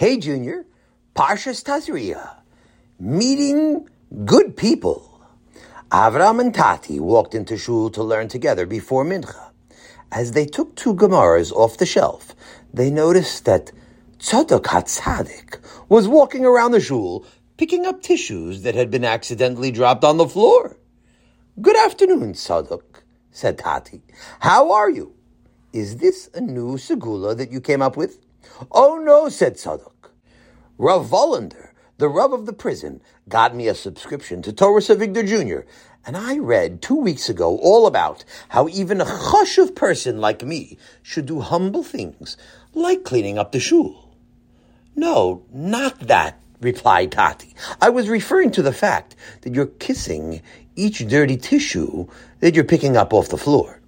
Hey, Junior, Parshas Tazria, meeting good people. Avram and Tati walked into shul to learn together before Mincha. As they took two Gemaras off the shelf, they noticed that Tzadok HaTzadik was walking around the shul picking up tissues that had been accidentally dropped on the floor. Good afternoon, Tzadok, said Tati. How are you? Is this a new segula that you came up with? Oh no, said Tzadok. Rav Vollander, the Rav of the prison, got me a subscription to Toras Avigdor Jr., and I read two weeks ago all about how even a chashuv person like me should do humble things, like cleaning up the shul. No, not that, replied Tati. I was referring to the fact that you're kissing each dirty tissue that you're picking up off the floor.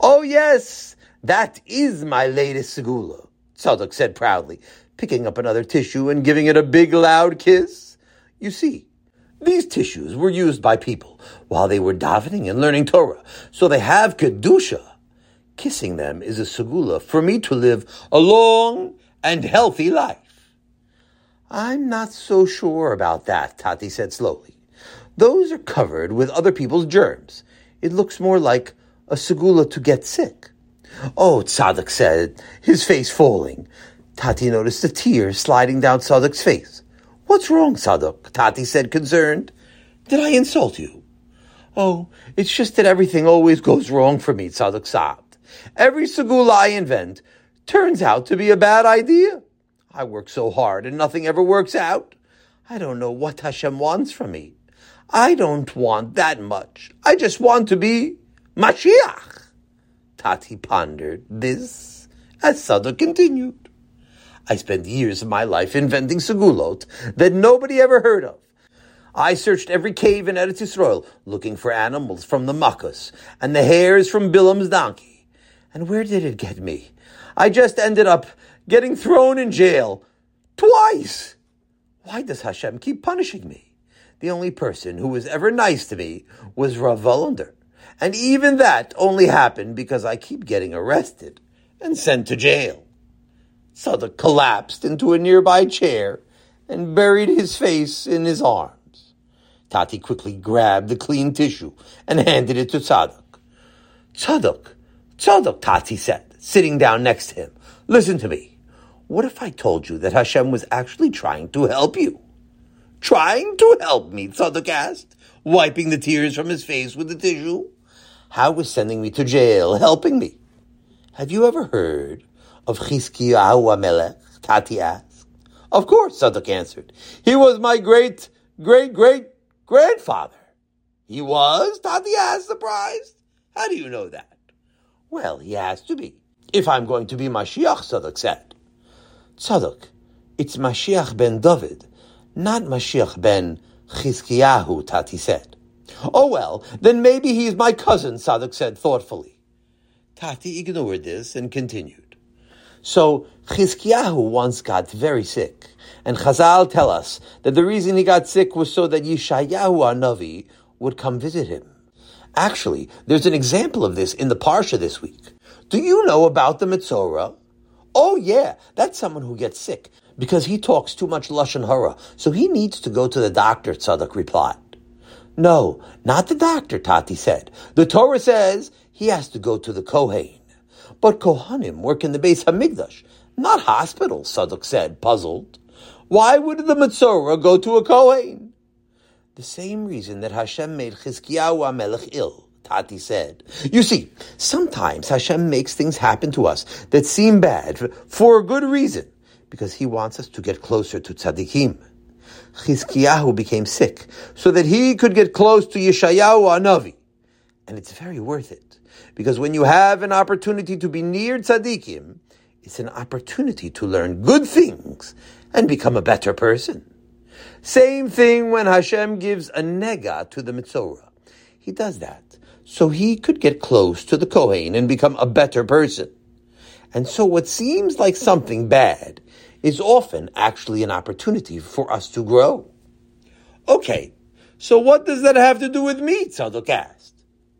Oh yes, that is my latest segula. Tzadok said proudly, picking up another tissue and giving it a big loud kiss. You see, these tissues were used by people while they were davening and learning Torah, so they have kedusha. Kissing them is a segula for me to live a long and healthy life. I'm not so sure about that, Tati said slowly. Those are covered with other people's germs. It looks more like a segula to get sick. Oh, Tzadok said, his face falling. Tati noticed a tear sliding down Tzadok's face. What's wrong, Tzadok? Tati said, concerned. Did I insult you? Oh, it's just that everything always goes wrong for me, Tzadok sobbed. Every segula I invent turns out to be a bad idea. I work so hard and nothing ever works out. I don't know what Hashem wants from me. I don't want that much. I just want to be Mashiach. Tati pondered this as Tzadok continued. I spent years of my life inventing segulot that nobody ever heard of. I searched every cave in Eretz Yisrael looking for animals from the Makkas and the hairs from Bilam's donkey. And where did it get me? I just ended up getting thrown in jail twice. Why does Hashem keep punishing me? The only person who was ever nice to me was Rav Vollander. And even that only happened because I keep getting arrested and sent to jail. Tzadok collapsed into a nearby chair and buried his face in his arms. Tati quickly grabbed the clean tissue and handed it to Sadak. Tzadok, Tzadok, Tati said, sitting down next to him. Listen to me. What if I told you that Hashem was actually trying to help you? Trying to help me, Tzadok asked, wiping the tears from his face with the tissue. How was sending me to jail helping me? Have you ever heard of Chizkiyahu HaMelech? Tati asked. Of course, Tzadok answered. He was my great, great, great grandfather. He was? Tati asked, surprised. How do you know that? Well, he has to be. If I'm going to be Mashiach, Tzadok said. Tzadok, it's Mashiach ben David, not Mashiach ben Chizkiyahu, Tati said. Oh well, then maybe he's my cousin, Tzadok said thoughtfully. Tati ignored this and continued. So Chizkiyahu once got very sick, and Chazal tell us that the reason he got sick was so that Yeshayahu Navi would come visit him. Actually, there's an example of this in the Parsha this week. Do you know about the Mitzorah? Oh yeah, that's someone who gets sick because he talks too much Lashon Hara, so he needs to go to the doctor, Tzadok replied. No, not the doctor, Tati said. The Torah says he has to go to the Kohen. But Kohanim work in the Beis Hamikdash, not hospitals, Tzadok said, puzzled. Why would the Mitzorah go to a Kohen? The same reason that Hashem made Chizkiyahu HaMelech ill, Tati said. You see, sometimes Hashem makes things happen to us that seem bad for a good reason, because he wants us to get closer to tzaddikim. Chizkiyahu became sick so that he could get close to Yeshayahu HaNavi. And it's very worth it. Because when you have an opportunity to be near tzaddikim, it's an opportunity to learn good things and become a better person. Same thing when Hashem gives a nega to the Mitzorah. He does that so he could get close to the Kohen and become a better person. And so what seems like something bad is often actually an opportunity for us to grow. Okay, so what does that have to do with me? Tzadok asked.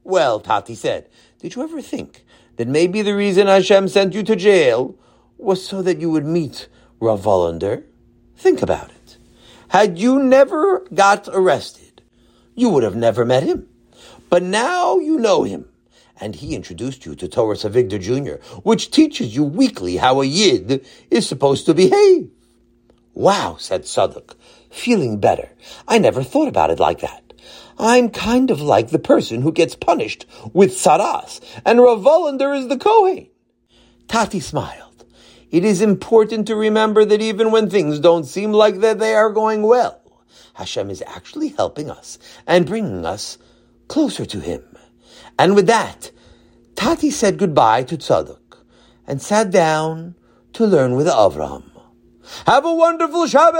Well, Tati said, did you ever think that maybe the reason Hashem sent you to jail was so that you would meet Rav Hollander, think about it. Had you never got arrested, you would have never met him. But now you know him, and he introduced you to Torah Avigdor Jr., which teaches you weekly how a Yid is supposed to behave. Wow, said Tzadok, feeling better. I never thought about it like that. I'm kind of like the person who gets punished with tzaraas, and Rav Hollander is the Kohen. Tati smiled. It is important to remember that even when things don't seem like that they are going well, Hashem is actually helping us and bringing us closer to Him. And with that, Tati said goodbye to Tzadok and sat down to learn with Avram. Have a wonderful Shabbos!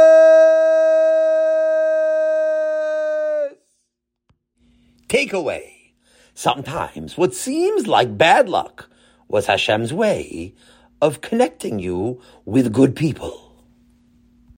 Takeaway. Sometimes what seems like bad luck was Hashem's way of connecting you with good people.